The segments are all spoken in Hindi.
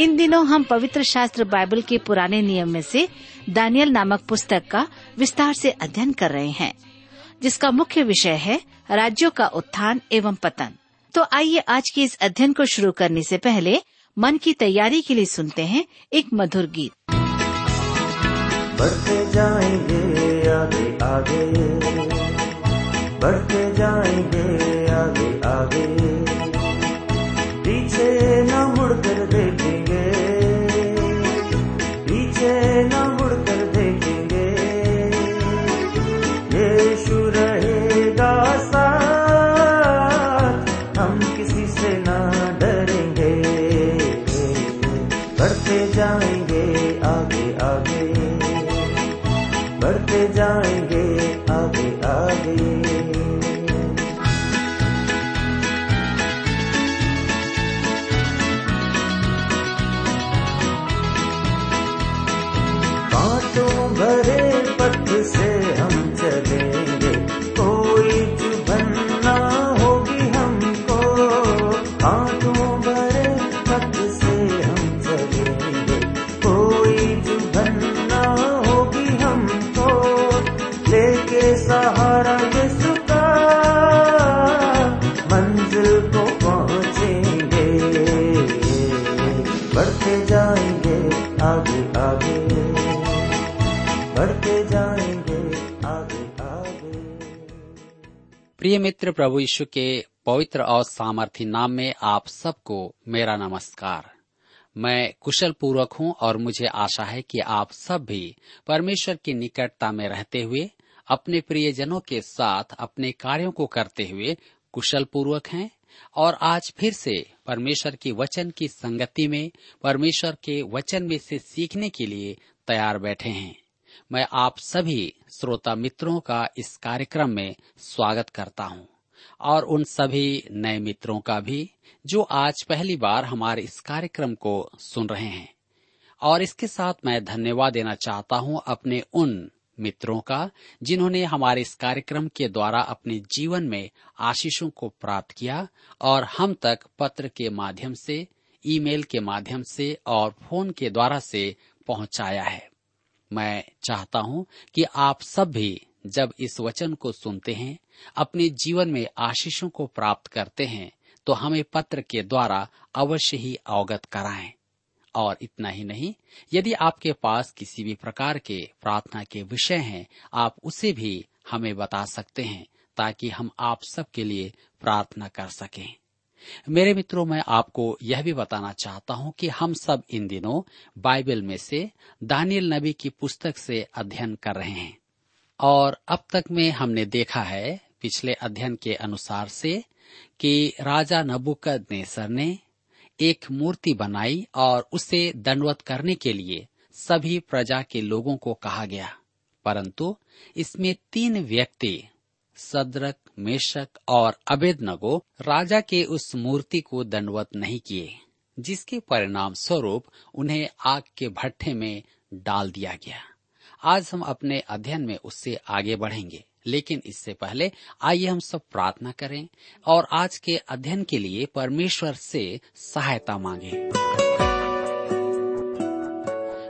इन दिनों हम पवित्र शास्त्र बाइबल के पुराने नियम में से दानियल नामक पुस्तक का विस्तार से अध्ययन कर रहे हैं, जिसका मुख्य विषय है राज्यों का उत्थान एवं पतन। तो आइए आज के इस अध्ययन को शुरू करने से पहले मन की तैयारी के लिए सुनते हैं एक मधुर गीत। बढ़ते जाएँगे आगे आगे। बढ़ते जाएँगे आगे आगे। पीछे प्रिय मित्र, प्रभु यीशु के पवित्र और सामर्थ्य नाम में आप सबको मेरा नमस्कार। मैं कुशल पूर्वक हूँ और मुझे आशा है कि आप सब भी परमेश्वर की निकटता में रहते हुए, अपने प्रियजनों के साथ अपने कार्यों को करते हुए कुशल पूर्वक हैं और आज फिर से परमेश्वर की वचन की संगति में, परमेश्वर के वचन में से सीखने के लिए तैयार बैठे हैं। मैं आप सभी श्रोता मित्रों का इस कार्यक्रम में स्वागत करता हूँ। और उन सभी नए मित्रों का भी, जो आज पहली बार हमारे इस कार्यक्रम को सुन रहे हैं। और इसके साथ मैं धन्यवाद देना चाहता हूँ अपने उन मित्रों का, जिन्होंने हमारे इस कार्यक्रम के द्वारा अपने जीवन में आशीषों को प्राप्त किया, और हम तक पत्र के माध्यम से, ईमेल के माध्यम से और फ़ोन के द्वारा से पहुँचाया है। मैं चाहता हूँ कि आप सब भी जब इस वचन को सुनते हैं, अपने जीवन में आशीषों को प्राप्त करते हैं तो हमें पत्र के द्वारा अवश्य ही अवगत कराएँ। और इतना ही नहीं, यदि आपके पास किसी भी प्रकार के प्रार्थना के विषय हैं, आप उसे भी हमें बता सकते हैं, ताकि हम आप सबके लिए प्रार्थना कर सकें। मेरे मित्रों, मैं आपको यह भी बताना चाहता हूँ कि हम सब इन दिनों बाइबल में से दानियल नबी की पुस्तक से अध्ययन कर रहे हैं। और अब तक में हमने देखा है पिछले अध्ययन के अनुसार से कि राजा नबुकद नेसर ने एक मूर्ति बनाई और उसे दंडवत करने के लिए सभी प्रजा के लोगों को कहा गया। परंतु इसमें तीन व्यक्ति सदरक, मेशक और अबेदनगो राजा के उस मूर्ति को दंडवत नहीं किए, जिसके परिणाम स्वरूप उन्हें आग के भट्ठे में डाल दिया गया। आज हम अपने अध्ययन में उससे आगे बढ़ेंगे, लेकिन इससे पहले आइए हम सब प्रार्थना करें और आज के अध्ययन के लिए परमेश्वर से सहायता मांगे।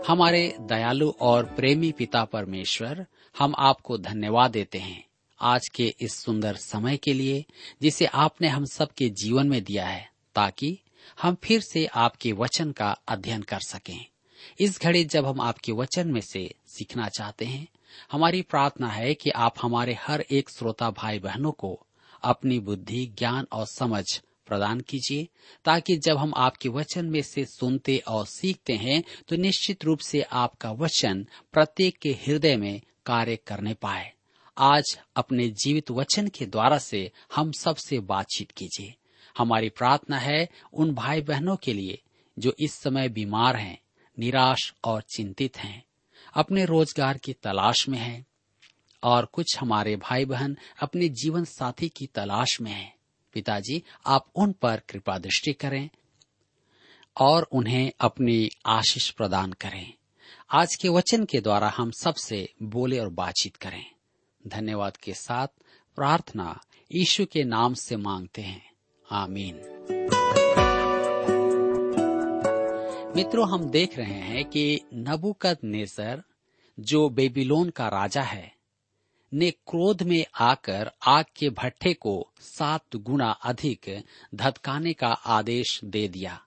हमारे दयालु और प्रेमी पिता परमेश्वर, हम आपको धन्यवाद देते हैं। आज के इस सुंदर समय के लिए, जिसे आपने हम सबके जीवन में दिया है, ताकि हम फिर से आपके वचन का अध्ययन कर सकें। इस घड़ी जब हम आपके वचन में से सीखना चाहते हैं, हमारी प्रार्थना है कि आप हमारे हर एक श्रोता भाई बहनों को अपनी बुद्धि, ज्ञान और समझ प्रदान कीजिए, ताकि जब हम आपके वचन में से सुनते और सीखते हैं तो निश्चित रूप से आपका वचन प्रत्येक के हृदय में कार्य करने पाए। आज अपने जीवित वचन के द्वारा से हम सबसे बातचीत कीजिए। हमारी प्रार्थना है उन भाई बहनों के लिए जो इस समय बीमार हैं, निराश और चिंतित हैं, अपने रोज़गार की तलाश में हैं, और कुछ हमारे भाई बहन अपने जीवन साथी की तलाश में हैं। पिताजी, आप उन पर कृपा दृष्टि करें और उन्हें अपनी आशीष प्रदान करें। आज के वचन के द्वारा हम सबसे बोले और बातचीत करें। धन्यवाद के साथ प्रार्थना यीशु के नाम से मांगते हैं। आमीन। मित्रों, हम देख रहे हैं कि नबुकद नेसर जो बेबीलोन का राजा है, ने क्रोध में आकर आग के भट्ठे को सात गुना अधिक धतकाने का आदेश दे दिया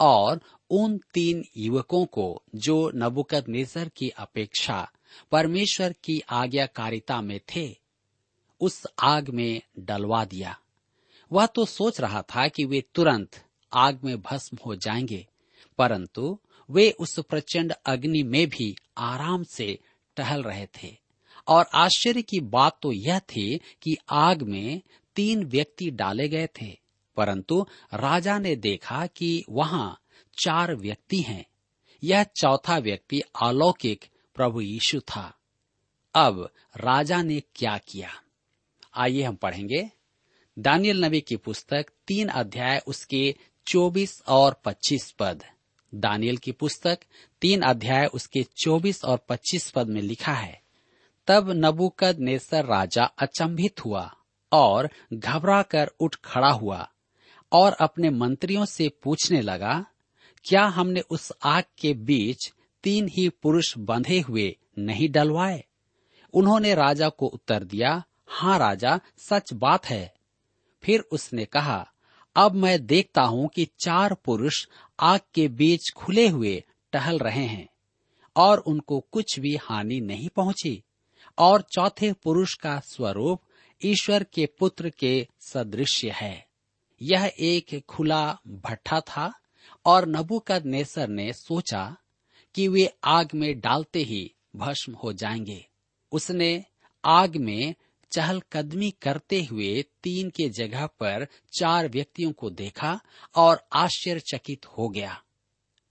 और उन तीन युवकों को, जो नबुकद नेसर की अपेक्षा परमेश्वर की आज्ञाकारिता में थे। उस आग में डलवा दिया। वह तो सोच रहा था कि वे तुरंत आग में भस्म हो जाएँगे, परंतु वे उस प्रचंड अग्नि में भी आराम से टहल रहे थे। और आश्चर्य की बात तो यह थी कि आग में तीन व्यक्ति डाले गए थे, परंतु राजा ने देखा कि वहाँ चार व्यक्ति हैं। यह चौथा व्यक्ति अलौकिक प्रभु यीशु था। अब राजा ने क्या किया? आइए हम पढ़ेंगे। दानियल नबी की पुस्तक तीन अध्याय उसके चौबीस और पच्चीस पद। दानियल की पुस्तक तीन अध्याय उसके चौबीस और पच्चीस पद में लिखा है, तब नबुकद नेसर राजा अचंभित हुआ और घबरा कर उठ खड़ा हुआ और अपने मंत्रियों से पूछने लगा, क्या हमने उस आग के बीच तीन ही पुरुष बंधे हुए नहीं डलवाए। उन्होंने राजा को उत्तर दिया हाँ राजा, सच बात है। फिर उसने कहा, अब मैं देखता हूँ कि चार पुरुष आग के बीच खुले हुए टहल रहे हैं, और उनको कुछ भी हानि नहीं पहुँची, और चौथे पुरुष का स्वरूप ईश्वर के पुत्र के सदृश्य है। यह एक खुला भट्ठा था, और नबुकद नेसर ने सोचा कि वे आग में डालते ही भस्म हो जाएँगे। उसने आग में चहलकदमी करते हुए तीन के जगह पर चार व्यक्तियों को देखा और आश्चर्यचकित हो गया।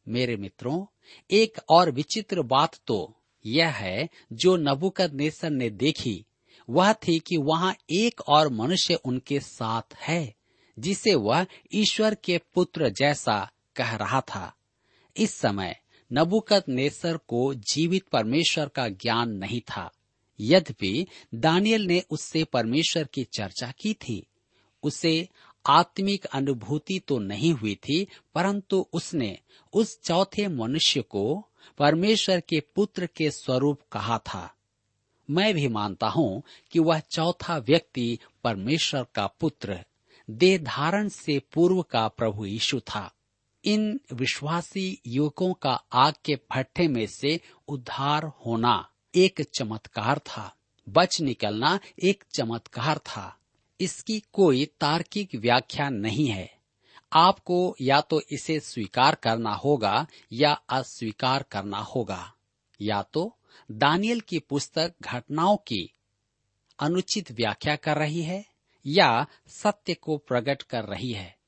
मेरे मित्रों, एक और विचित्र बात तो यह है, जो नबुकद ने देखी, वह थी कि वहाँ एक और मनुष्य उनके साथ है, जिसे वह ईश्वर के पुत्र जैसा कह रहा था। इस समय नबुकद नेसर को जीवित परमेश्वर का ज्ञान नहीं था। यद्यपि दानियल ने उससे परमेश्वर की चर्चा की थी, उसे आत्मिक अनुभूति तो नहीं हुई थी, परंतु उसने उस चौथे मनुष्य को परमेश्वर के पुत्र के स्वरूप कहा था। मैं भी मानता हूँ कि वह चौथा व्यक्ति परमेश्वर का पुत्र देह धारण से पूर्व का प्रभु यीशु था। इन विश्वासी युवकों का आग के भट्ठे में से उद्धार होना एक चमत्कार था। बच निकलना एक चमत्कार था। इसकी कोई तार्किक व्याख्या नहीं है। आपको या तो इसे स्वीकार करना होगा या अस्वीकार करना होगा। या तो दानियल की पुस्तक घटनाओं की अनुचित व्याख्या कर रही है या सत्य को प्रकट कर रही है।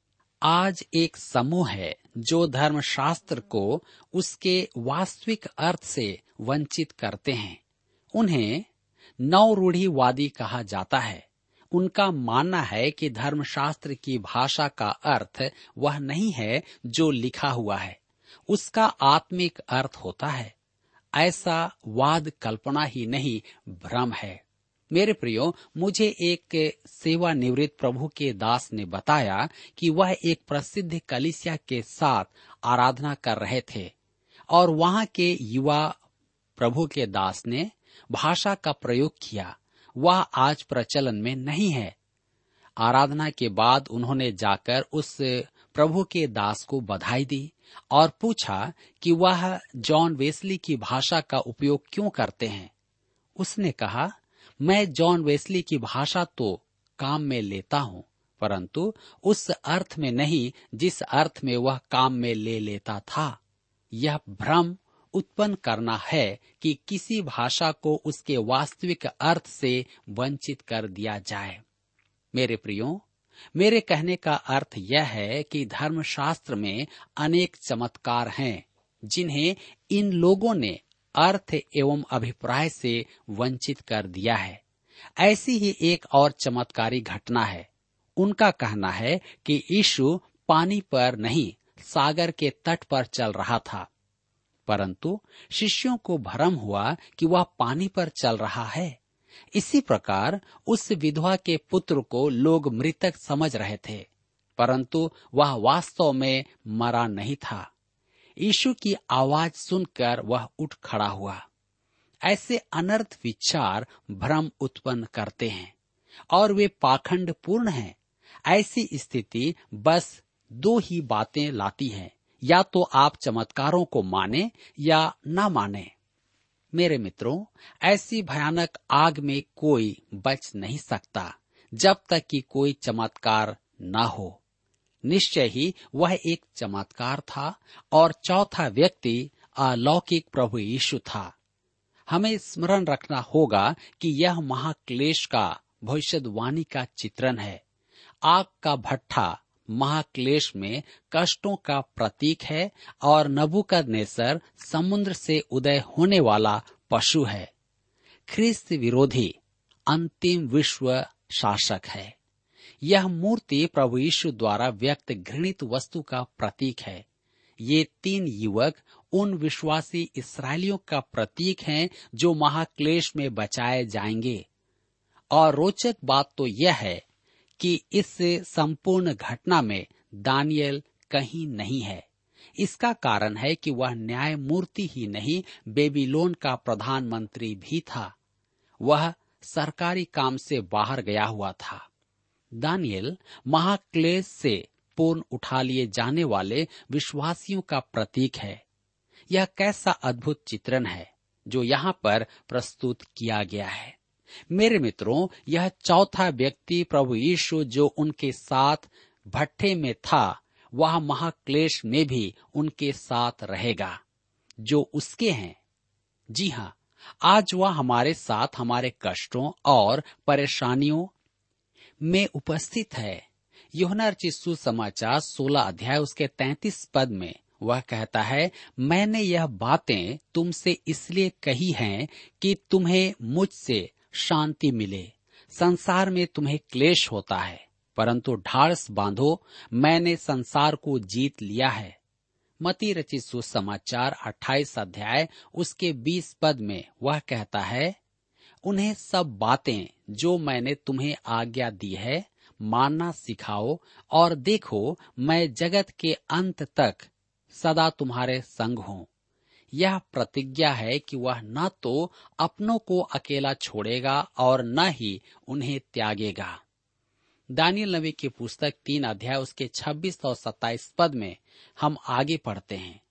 आज एक समूह है जो धर्मशास्त्र को उसके वास्तविक अर्थ से वंचित करते हैं। उन्हें नवरूढ़ीवादी कहा जाता है। उनका मानना है कि धर्मशास्त्र की भाषा का अर्थ वह नहीं है जो लिखा हुआ है। उसका आत्मिक अर्थ होता है। ऐसा वाद कल्पना ही नहीं, भ्रम है। मेरे प्रियो, मुझे एक सेवानिवृत्त प्रभु के दास ने बताया कि वह एक प्रसिद्ध कलिसिया के साथ आराधना कर रहे थे और वहाँ के युवा प्रभु के दास ने भाषा का प्रयोग किया। वह आज प्रचलन में नहीं है। आराधना के बाद उन्होंने जाकर उस प्रभु के दास को बधाई दी और पूछा कि वह जॉन वेस्ली की भाषा का उपयोग क्यों करते हैं। उसने कहा मैं जॉन वेस्ली की भाषा तो काम में लेता हूँ, परंतु उस अर्थ में नहीं जिस अर्थ में वह काम में ले लेता था। यह भ्रम उत्पन्न करना है कि किसी भाषा को उसके वास्तविक अर्थ से वंचित कर दिया जाए। मेरे प्रियो, मेरे कहने का अर्थ यह है कि धर्मशास्त्र में अनेक चमत्कार हैं, जिन्हें इन लोगों ने अर्थ एवं अभिप्राय से वंचित कर दिया है। ऐसी ही एक और चमत्कारी घटना है। उनका कहना है कि यीशु पानी पर नहीं, सागर के तट पर चल रहा था। परंतु शिष्यों को भ्रम हुआ कि वह पानी पर चल रहा है। इसी प्रकार उस विधवा के पुत्र को लोग मृतक समझ रहे थे, परंतु वह वास्तव में मरा नहीं था। यीशु की आवाज़ सुनकर वह उठ खड़ा हुआ। ऐसे अनर्थ विचार भ्रम उत्पन्न करते हैं और वे पाखंड पूर्ण हैं। ऐसी स्थिति बस दो ही बातें लाती है, या तो आप चमत्कारों को माने या ना माने। मेरे मित्रों, ऐसी भयानक आग में कोई बच नहीं सकता, जब तक कि कोई चमत्कार न हो। निश्चय ही वह एक चमत्कार था और चौथा व्यक्ति अलौकिक प्रभु यीशु था। हमें स्मरण रखना होगा कि यह महाक्लेश का भविष्यवाणी का चित्रण है। आग का भट्ठा महाक्लेश में कष्टों का प्रतीक है और नबुकदनेसर समुद्र से उदय होने वाला पशु है। ख्रिस्त विरोधी अंतिम विश्व शासक है। यह मूर्ति प्रभु यीशु द्वारा व्यक्त घृणित वस्तु का प्रतीक है। ये तीन युवक उन विश्वासी इसराइलियों का प्रतीक हैं जो महाक्लेश में बचाए जाएँगे। और रोचक बात तो यह है कि इस संपूर्ण घटना में दानियल कहीं नहीं है। इसका कारण है कि वह न्याय मूर्ति ही नहीं, बेबीलोन का प्रधानमंत्री भी था। वह सरकारी काम से बाहर गया हुआ था। दानियल महाक्लेश से पूर्ण उठा लिए जाने वाले विश्वासियों का प्रतीक है। यह कैसा अद्भुत चित्रण है जो यहाँ पर प्रस्तुत किया गया है। मेरे मित्रों, यह चौथा व्यक्ति प्रभु यीशु जो उनके साथ भट्ठे में था, वह महाक्लेश में भी उनके साथ रहेगा। जो उसके हैं। जी हाँ आज वह हमारे साथ हमारे कष्टों और परेशानियों में उपस्थित है। योहना चिस्सू समाचार 16 अध्याय उसके 33 पद में वह कहता है, मैंने यह बातें तुमसे इसलिए कही हैं कि तुम्हें मुझसे शांति मिले। संसार में तुम्हें क्लेश होता है, परंतु ढाढ़स बांधो, मैंने संसार को जीत लिया है। मती रचित सुसमाचार 28 अध्याय उसके 20 पद में वह कहता है उन्हें सब बातें जो मैंने तुम्हें आज्ञा दी है, मानना सिखाओ और देखो मैं जगत के अंत तक सदा तुम्हारे संग हूँ। यह प्रतिज्ञा है कि वह न तो अपनों को अकेला छोड़ेगा और न ही उन्हें त्यागेगा। दानियल नबी की पुस्तक तीन अध्याय उसके 26 और 27 पद में हम आगे पढ़ते हैं।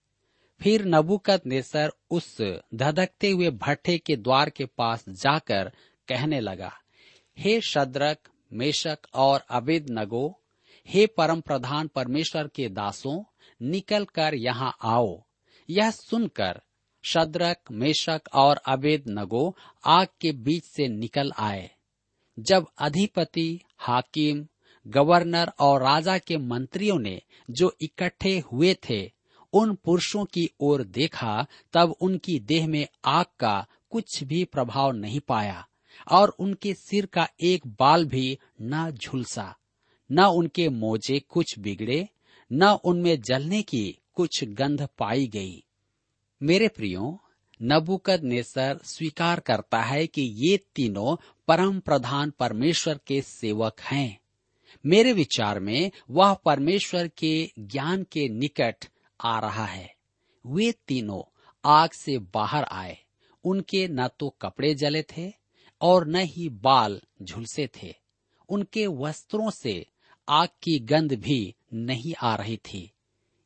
फिर नबुकत नेसर उस धधकते हुए भट्टे के द्वार के पास जाकर कहने लगा, हे शद्रक, मेशक और अबिद नगो हे परम प्रधान परमेश्वर के दासों, निकल कर यहाँ आओ। यह सुनकर शद्रक, मेशक और अबेद नगो आग के बीच से निकल आए। जब अधिपति, हाकिम, गवर्नर और राजा के मंत्रियों ने जो इकट्ठे हुए थे उन पुरुषों की ओर देखा, तब उनकी देह में आग का कुछ भी प्रभाव नहीं पाया, और उनके सिर का एक बाल भी न झुलसा। न उनके मोजे कुछ बिगड़े, न उनमें जलने की कुछ गंध पाई गई। मेरे प्रियो नबुकद नेसर स्वीकार करता है कि ये तीनों परम प्रधान परमेश्वर के सेवक हैं। मेरे विचार में वह परमेश्वर के ज्ञान के निकट आ रहा है। वे तीनों आग से बाहर आए। उनके न तो कपड़े जले थे और न ही बाल झुलसे थे। उनके वस्त्रों से आग की गंध भी नहीं आ रही थी।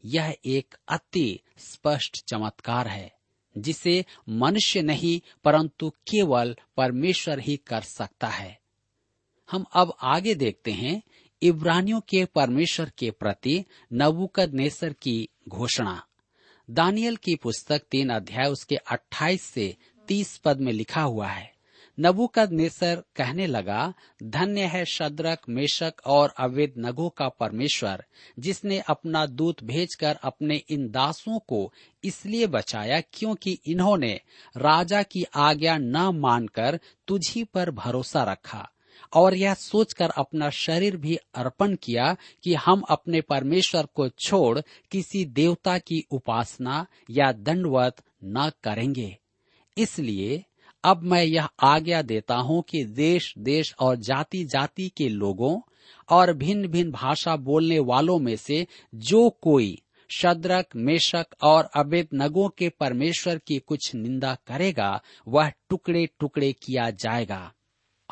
यह एक अति स्पष्ट चमत्कार है, जिसे मनुष्य नहीं, परंतु केवल परमेश्वर ही कर सकता है। हम अब आगे देखते हैं, इब्रानियों के परमेश्वर के प्रति नबुकद नेसर की घोषणा। दानियल की पुस्तक तीन अध्याय उसके 28 से 30 पद में लिखा हुआ है। नबुकद नेसर कहने लगा, धन्य है शद्रक, मेशक और अवैध नगो का परमेश्वर, जिसने अपना दूत भेजकर अपने इन दासों को इसलिए बचाया क्योंकि इन्होंने राजा की आज्ञा न मानकर तुझी पर भरोसा रखा। और यह सोचकर अपना शरीर भी अर्पण किया कि हम अपने परमेश्वर को छोड़ किसी देवता की उपासना या दंडवत न करेंगे। इसलिए अब मैं यह आज्ञा देता हूँ कि देश देश और जाति जाति के लोगों और भिन्न भिन्न भाषा बोलने वालों में से जो कोई शद्रक, मेशक और अबेद नगों के परमेश्वर की कुछ निंदा करेगा, वह टुकड़े टुकड़े किया जाएगा।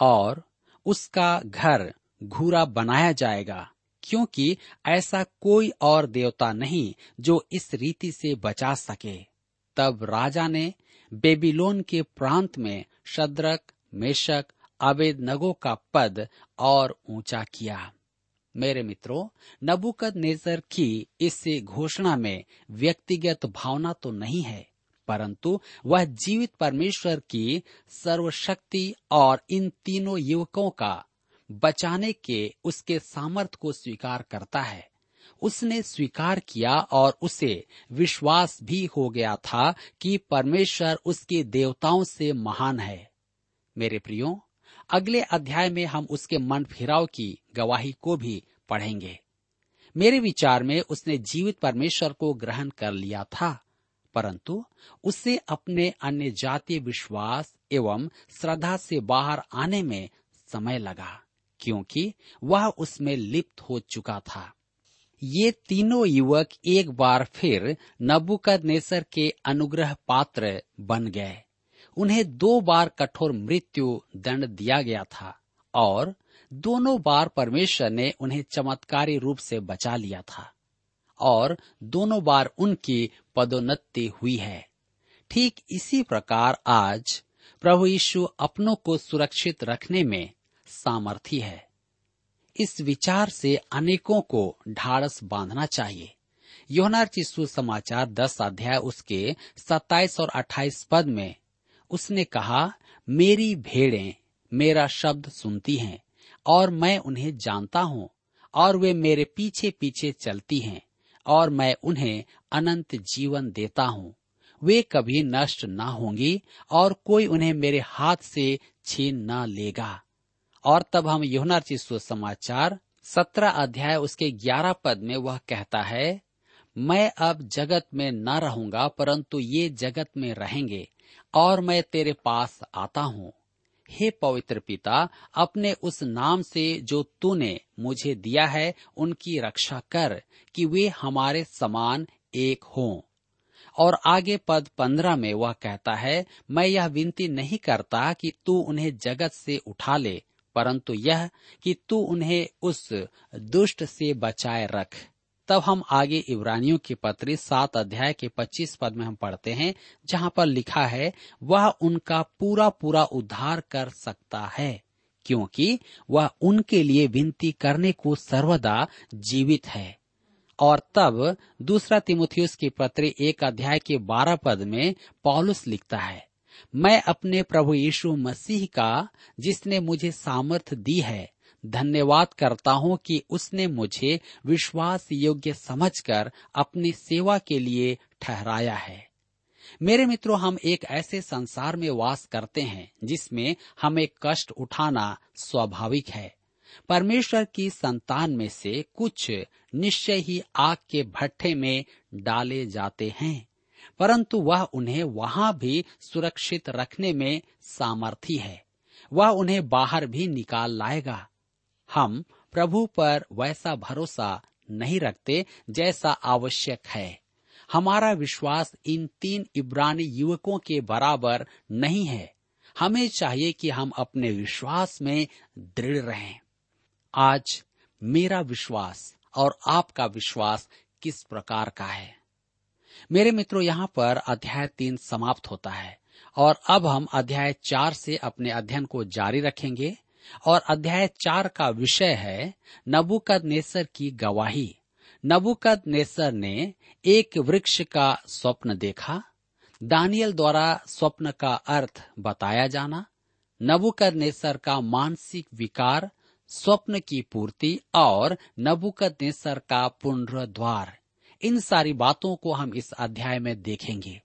और उसका घर घूरा बनाया जाएगा, क्योंकि ऐसा कोई और देवता नहीं जो इस रीति से बचा सके। तब राजा ने बेबीलोन के प्रांत में शद्रक, मेशक अबेद नगो का पद और ऊँचा किया। मेरे मित्रों नबुकद नेजर की इस घोषणा में व्यक्तिगत भावना तो नहीं है परंतु वह जीवित परमेश्वर की सर्वशक्ति और इन तीनों युवकों का बचाने के उसके सामर्थ को स्वीकार करता है। उसने स्वीकार किया और उसे विश्वास भी हो गया था कि परमेश्वर उसके देवताओं से महान है। मेरे प्रियो, अगले अध्याय में हम उसके मन फिराव की गवाही को भी पढ़ेंगे। मेरे विचार में उसने जीवित परमेश्वर को ग्रहण कर लिया था। परंतु उसे अपने अन्य जातीय विश्वास एवं श्रद्धा से बाहर आने में समय लगा, क्योंकि वह उसमें लिप्त हो चुका था। ये तीनों युवक एक बार फिर नबुकद नेसर के अनुग्रह पात्र बन गए। उन्हें दो बार कठोर मृत्यु दंड दिया गया था और दोनों बार परमेश्वर ने उन्हें चमत्कारी रूप से बचा लिया था। और दोनों बार उनकी पदोन्नति हुई है। ठीक इसी प्रकार आज प्रभु यीशु अपनों को सुरक्षित रखने में सामर्थी है। इस विचार से अनेकों को ढाड़स बांधना चाहिए। योनार चिस्सु समाचार दस अध्याय उसके सत्ताईस और अट्ठाईस पद में उसने कहा, मेरी भेड़ें मेरा शब्द सुनती हैं और मैं उन्हें जानता हूँ और वे मेरे पीछे पीछे चलती हैं। और मैं उन्हें अनंत जीवन देता हूँ। वे कभी नष्ट न होंगी और कोई उन्हें मेरे हाथ से छीन न लेगा। और तब हम योनार्ची समाचार सत्रह अध्याय उसके ग्यारह पद में वह कहता है, मैं अब जगत में न रहूँगा, परंतु ये जगत में रहेंगे और मैं तेरे पास आता हूँ। हे पवित्र पिता, अपने उस नाम से जो तूने मुझे दिया है, उनकी रक्षा कर कि वे हमारे समान एक हों। और आगे पद पंद्रह में वह कहता है, मैं यह विनती नहीं करता कि तू उन्हें जगत से उठा ले, परंतु यह कि तू उन्हें उस दुष्ट से बचाए रख। तब हम आगे इब्रानियों की पत्री सात अध्याय के पच्चीस पद में हम पढ़ते हैं, जहाँ पर लिखा है, वह उनका पूरा पूरा उद्धार कर सकता है, क्योंकि वह उनके लिए विनती करने को सर्वदा जीवित है। और तब दूसरा तिमुथियुस की पत्री एक अध्याय के बारह पद में पॉलुस लिखता है, मैं अपने प्रभु यीशु मसीह का, जिसने मुझे सामर्थ दी है धन्यवाद करता हूँ कि उसने मुझे विश्वास योग्य समझकर अपनी सेवा के लिए ठहराया है। मेरे मित्रों, हम एक ऐसे संसार में वास करते हैं जिसमें हमें कष्ट उठाना स्वाभाविक है। परमेश्वर की संतान में से कुछ निश्चय ही आग के भट्ठे में डाले जाते हैं, परंतु वह उन्हें वहाँ भी सुरक्षित रखने में सामर्थी है। वह उन्हें बाहर भी निकाल लाएगा। हम प्रभु पर वैसा भरोसा नहीं रखते जैसा आवश्यक है। हमारा विश्वास इन तीन इब्रानी युवकों के बराबर नहीं है। हमें चाहिए कि हम अपने विश्वास में दृढ़ रहें। आज मेरा विश्वास और आपका विश्वास किस प्रकार का है? मेरे मित्रों, यहाँ पर अध्याय तीन समाप्त होता है और अब हम अध्याय चार से अपने अध्ययन को जारी रखेंगे। और अध्याय चार का विषय है नबुकद नेसर की गवाही। नबुकद नेसर ने एक वृक्ष का स्वप्न देखा, दानियल द्वारा स्वप्न का अर्थ बताया जाना नबुकद नेसर का मानसिक विकार, स्वप्न की पूर्ति और नबुकद नेसर का पुनरुद्वार इन सारी बातों को हम इस अध्याय में देखेंगे।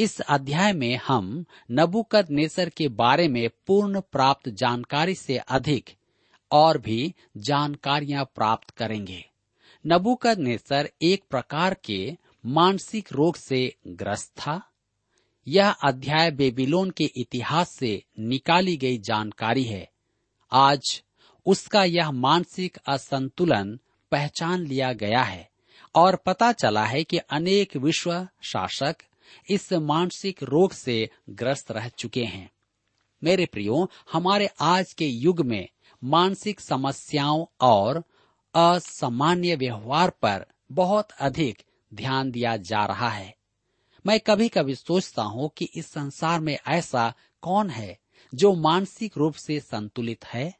इस अध्याय में हम नबुकद नेसर के बारे में पूर्ण प्राप्त जानकारी से अधिक और भी जानकारियाँ प्राप्त करेंगे। नबुकद नेसर एक प्रकार के मानसिक रोग से ग्रस्त था। यह अध्याय बेबीलोन के इतिहास से निकाली गई जानकारी है। आज उसका यह मानसिक असंतुलन पहचान लिया गया है और पता चला है कि अनेक विश्व शासक इस मानसिक रोग से ग्रस्त रह चुके हैं। मेरे प्रियो हमारे आज के युग में मानसिक समस्याओं और असामान्य व्यवहार पर बहुत अधिक ध्यान दिया जा रहा है। मैं कभी कभी सोचता हूँ कि इस संसार में ऐसा कौन है जो मानसिक रूप से संतुलित है?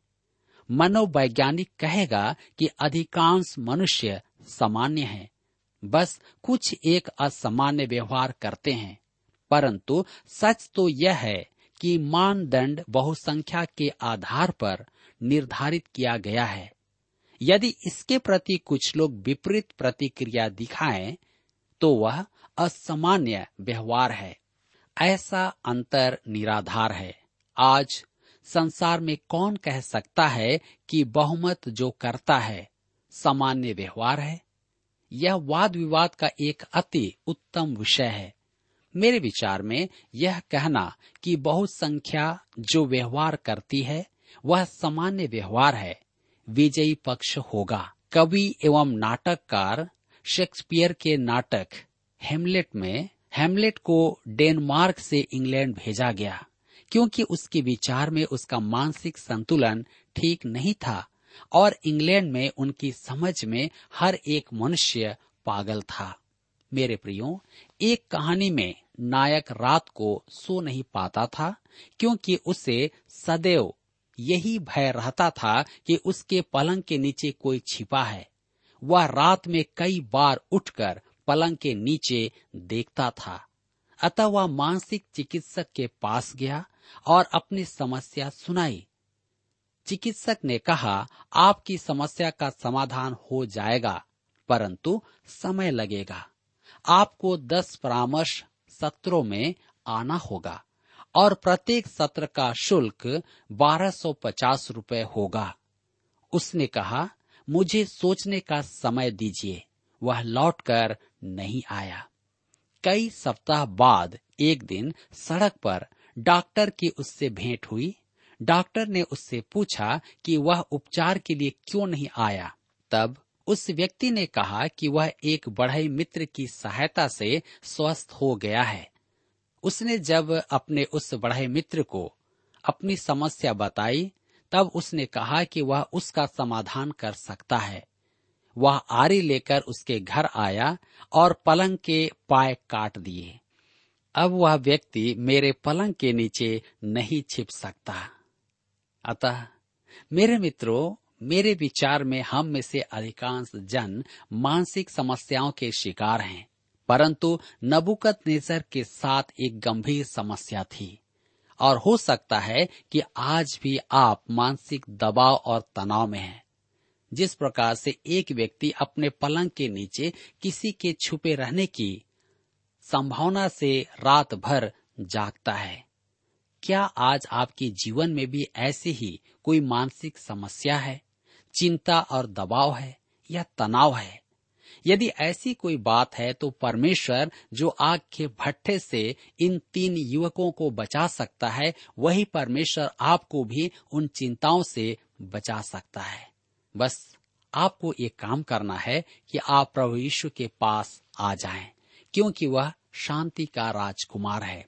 मनोवैज्ञानिक कहेगा कि अधिकांश मनुष्य सामान्य हैं, बस कुछ एक असामान्य व्यवहार करते हैं। परंतु सच तो यह है कि मानदंड बहुसंख्या के आधार पर निर्धारित किया गया है। यदि इसके प्रति कुछ लोग विपरीत प्रतिक्रिया दिखाएँ तो वह असामान्य व्यवहार है। ऐसा अंतर निराधार है। आज संसार में कौन कह सकता है कि बहुमत जो करता है सामान्य व्यवहार है? यह वाद विवाद का एक अति उत्तम विषय है। मेरे विचार में यह कहना कि बहुत संख्या जो व्यवहार करती है, वह सामान्य व्यवहार है। विजयी पक्ष होगा। कवि एवं नाटककार शेक्सपियर के नाटक हेमलेट में, हेमलेट को डेनमार्क से इंग्लैंड भेजा गया, क्योंकि उसके विचार में उसका मानसिक संतुलन ठीक नहीं था। और इंग्लैंड में उनकी समझ में हर एक मनुष्य पागल था। मेरे प्रियो, एक कहानी में नायक रात को सो नहीं पाता था, क्योंकि उसे सदैव यही भय रहता था कि उसके पलंग के नीचे कोई छिपा है। वह रात में कई बार उठकर पलंग के नीचे देखता था। अतः वह मानसिक चिकित्सक के पास गया और अपनी समस्या सुनाई। चिकित्सक ने कहा, आपकी समस्या का समाधान हो जाएगा, परंतु समय लगेगा। आपको दस परामर्श सत्रों में आना होगा और प्रत्येक सत्र का शुल्क बारह सौ पचास रुपये होगा। उसने कहा, मुझे सोचने का समय दीजिए, वह लौटकर नहीं आया। कई सप्ताह बाद एक दिन सड़क पर डॉक्टर की उससे भेंट हुई। डॉक्टर ने उससे पूछा कि वह उपचार के लिए क्यों नहीं आया। तब उस व्यक्ति ने कहा कि वह एक बढ़ई मित्र की सहायता से स्वस्थ हो गया है। उसने जब अपने उस बढ़ई मित्र को अपनी समस्या बताई, तब उसने कहा कि वह उसका समाधान कर सकता है। वह आरी लेकर उसके घर आया और पलंग के पाय काट दिए। अब वह व्यक्ति मेरे पलंग के नीचे नहीं छिप सकता। अतः, मेरे मित्रों, मेरे विचार में हम में से अधिकांश जन मानसिक समस्याओं के शिकार हैं, परंतु नबुकत नेजर के साथ एक गंभीर समस्या थी। और हो सकता है कि आज भी आप मानसिक दबाव और तनाव में हैं। जिस प्रकार से एक व्यक्ति अपने पलंग के नीचे किसी के छुपे रहने की संभावना से रात भर जागता है। क्या आज आपके जीवन में भी ऐसी ही कोई मानसिक समस्या है? चिंता और दबाव है या तनाव है? यदि ऐसी कोई बात है तो परमेश्वर जो आग के भट्ठे से इन तीन युवकों को बचा सकता है वही परमेश्वर आपको भी उन चिंताओं से बचा सकता है। बस आपको एक काम करना है कि आप प्रभु यीशु के पास आ जाएँ, क्योंकि वह शांति का राजकुमार है।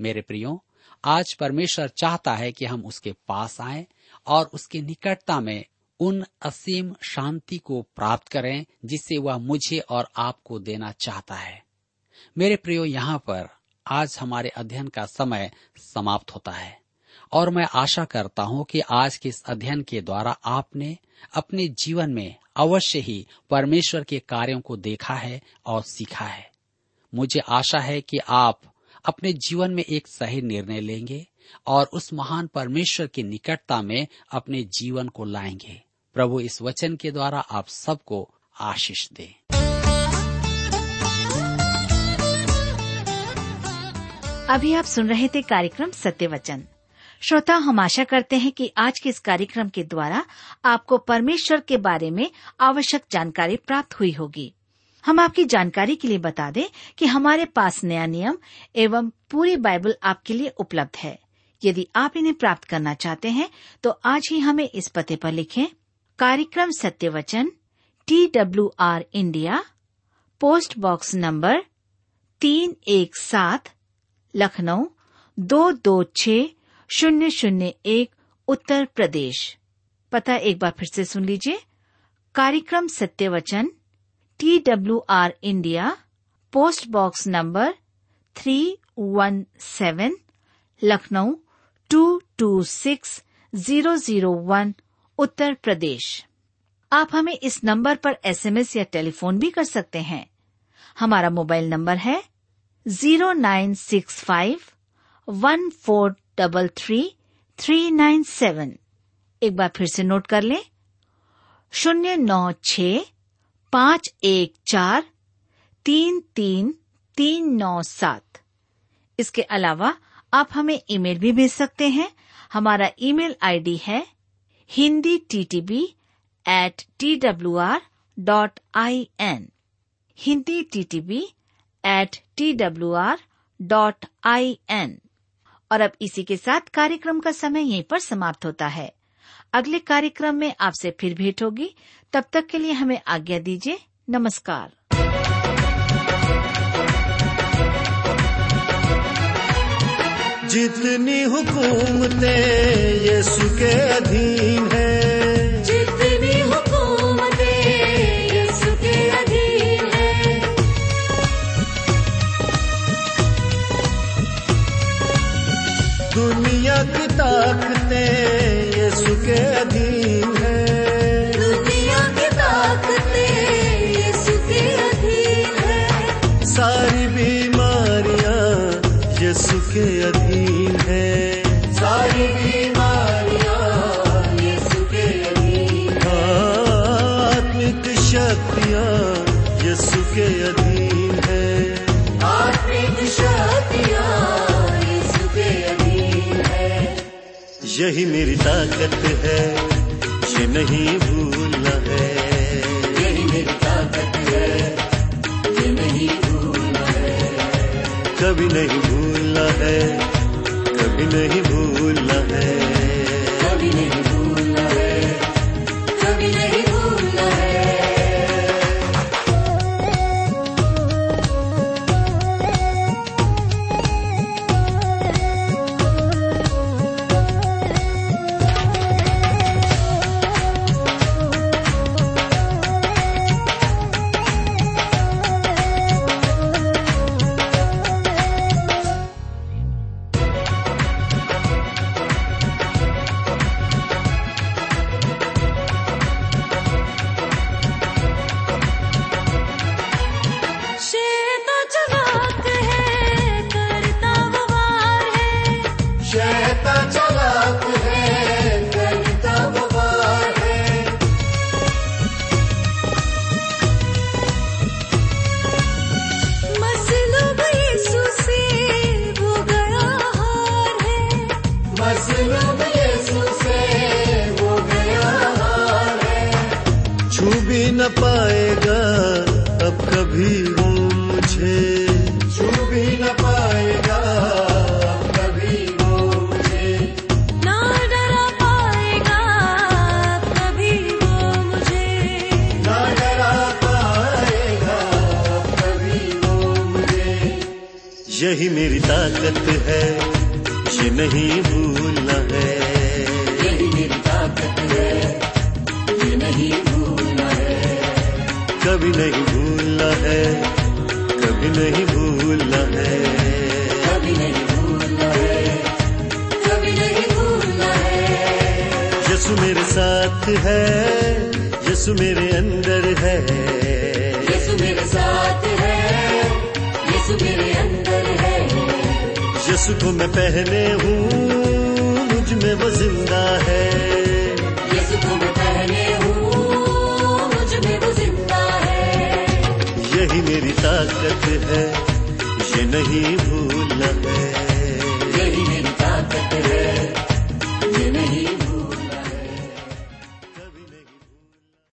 मेरे प्रियो आज परमेश्वर चाहता है कि हम उसके पास आए और उसकी निकटता में उन असीम शांति को प्राप्त करें जिसे वह मुझे और आपको देना चाहता है। मेरे प्रियो, यहाँ पर आज हमारे अध्ययन का समय समाप्त होता है और मैं आशा करता हूँ कि आज के इस अध्ययन के द्वारा आपने अपने जीवन में अवश्य ही परमेश्वर के कार्यों को देखा है और सीखा है। मुझे आशा है कि आप अपने जीवन में एक सही निर्णय लेंगे और उस महान परमेश्वर की निकटता में अपने जीवन को लाएँगे। प्रभु इस वचन के द्वारा आप सबको आशीष दे। अभी आप सुन रहे थे कार्यक्रम सत्य वचन। श्रोता, हम आशा करते हैं कि आज के इस कार्यक्रम के द्वारा आपको परमेश्वर के बारे में आवश्यक जानकारी प्राप्त हुई होगी। हम आपकी जानकारी के लिए बता दें कि हमारे पास नया नियम एवं पूरी बाइबल आपके लिए उपलब्ध है। यदि आप इन्हें प्राप्त करना चाहते हैं तो आज ही हमें इस पते पर लिखें, कार्यक्रम Satyavachan T W R India, post box number तीन एक सात, लखनऊ, दो दो छ शून्य शून्य एक, उत्तर प्रदेश। पता एक बार फिर से सुन लीजिए, कार्यक्रम सत्यवचन वचन T W R India post box number three one seven Lucknow two two six zero zero one Uttar Pradesh आप हमें इस नंबर पर एसएमएस या टेलीफोन भी कर सकते हैं। हमारा मोबाइल नंबर है zero nine six five one four double three three nine seven एक बार फिर से नोट कर लें, शून्य नौ छ पाँच एक चार, तीन तीन तीन नौ सात। इसके अलावा आप हमें ईमेल भी भेज सकते हैं। हमारा ईमेल आईडी है Hindi T T B at T W R dot I N Hindi T T B at T W R dot I N और अब इसी के साथ कार्यक्रम का समय यहीं पर समाप्त होता है। अगले कार्यक्रम में आपसे फिर भेंट होगी। तब तक के लिए हमें आज्ञा दीजिए। नमस्कार। जितनी हुकूमतें यीशु के अधीन है। जितनी हुकूमतें यीशु के अधीन है। दुनिया की ताकतें के अधीन है। अधीन है। यही मेरी ताकत है ये नहीं भूलना है। यही मेरी ताकत है ये नहीं भूलना है। कभी नहीं भूलना है कभी नहीं भूलना है। कभी नहीं यही मेरी ताकत है ये नहीं भूलना है। यही मेरी ताकत है ये नहीं भूलना है। कभी नहीं भूलना है कभी नहीं भूलना है। कभी नहीं भूलना है कभी नहीं भूलना है। यीशु मेरे साथ है यीशु मेरे अंदर है। यीशु मेरे साथ यीशु को मैं पहने हूँ मुझमें वो ज़िंदा है। मैं हूँ मुझमें वो ज़िंदा है। यही मेरी ताकत है ये नहीं भूलना है।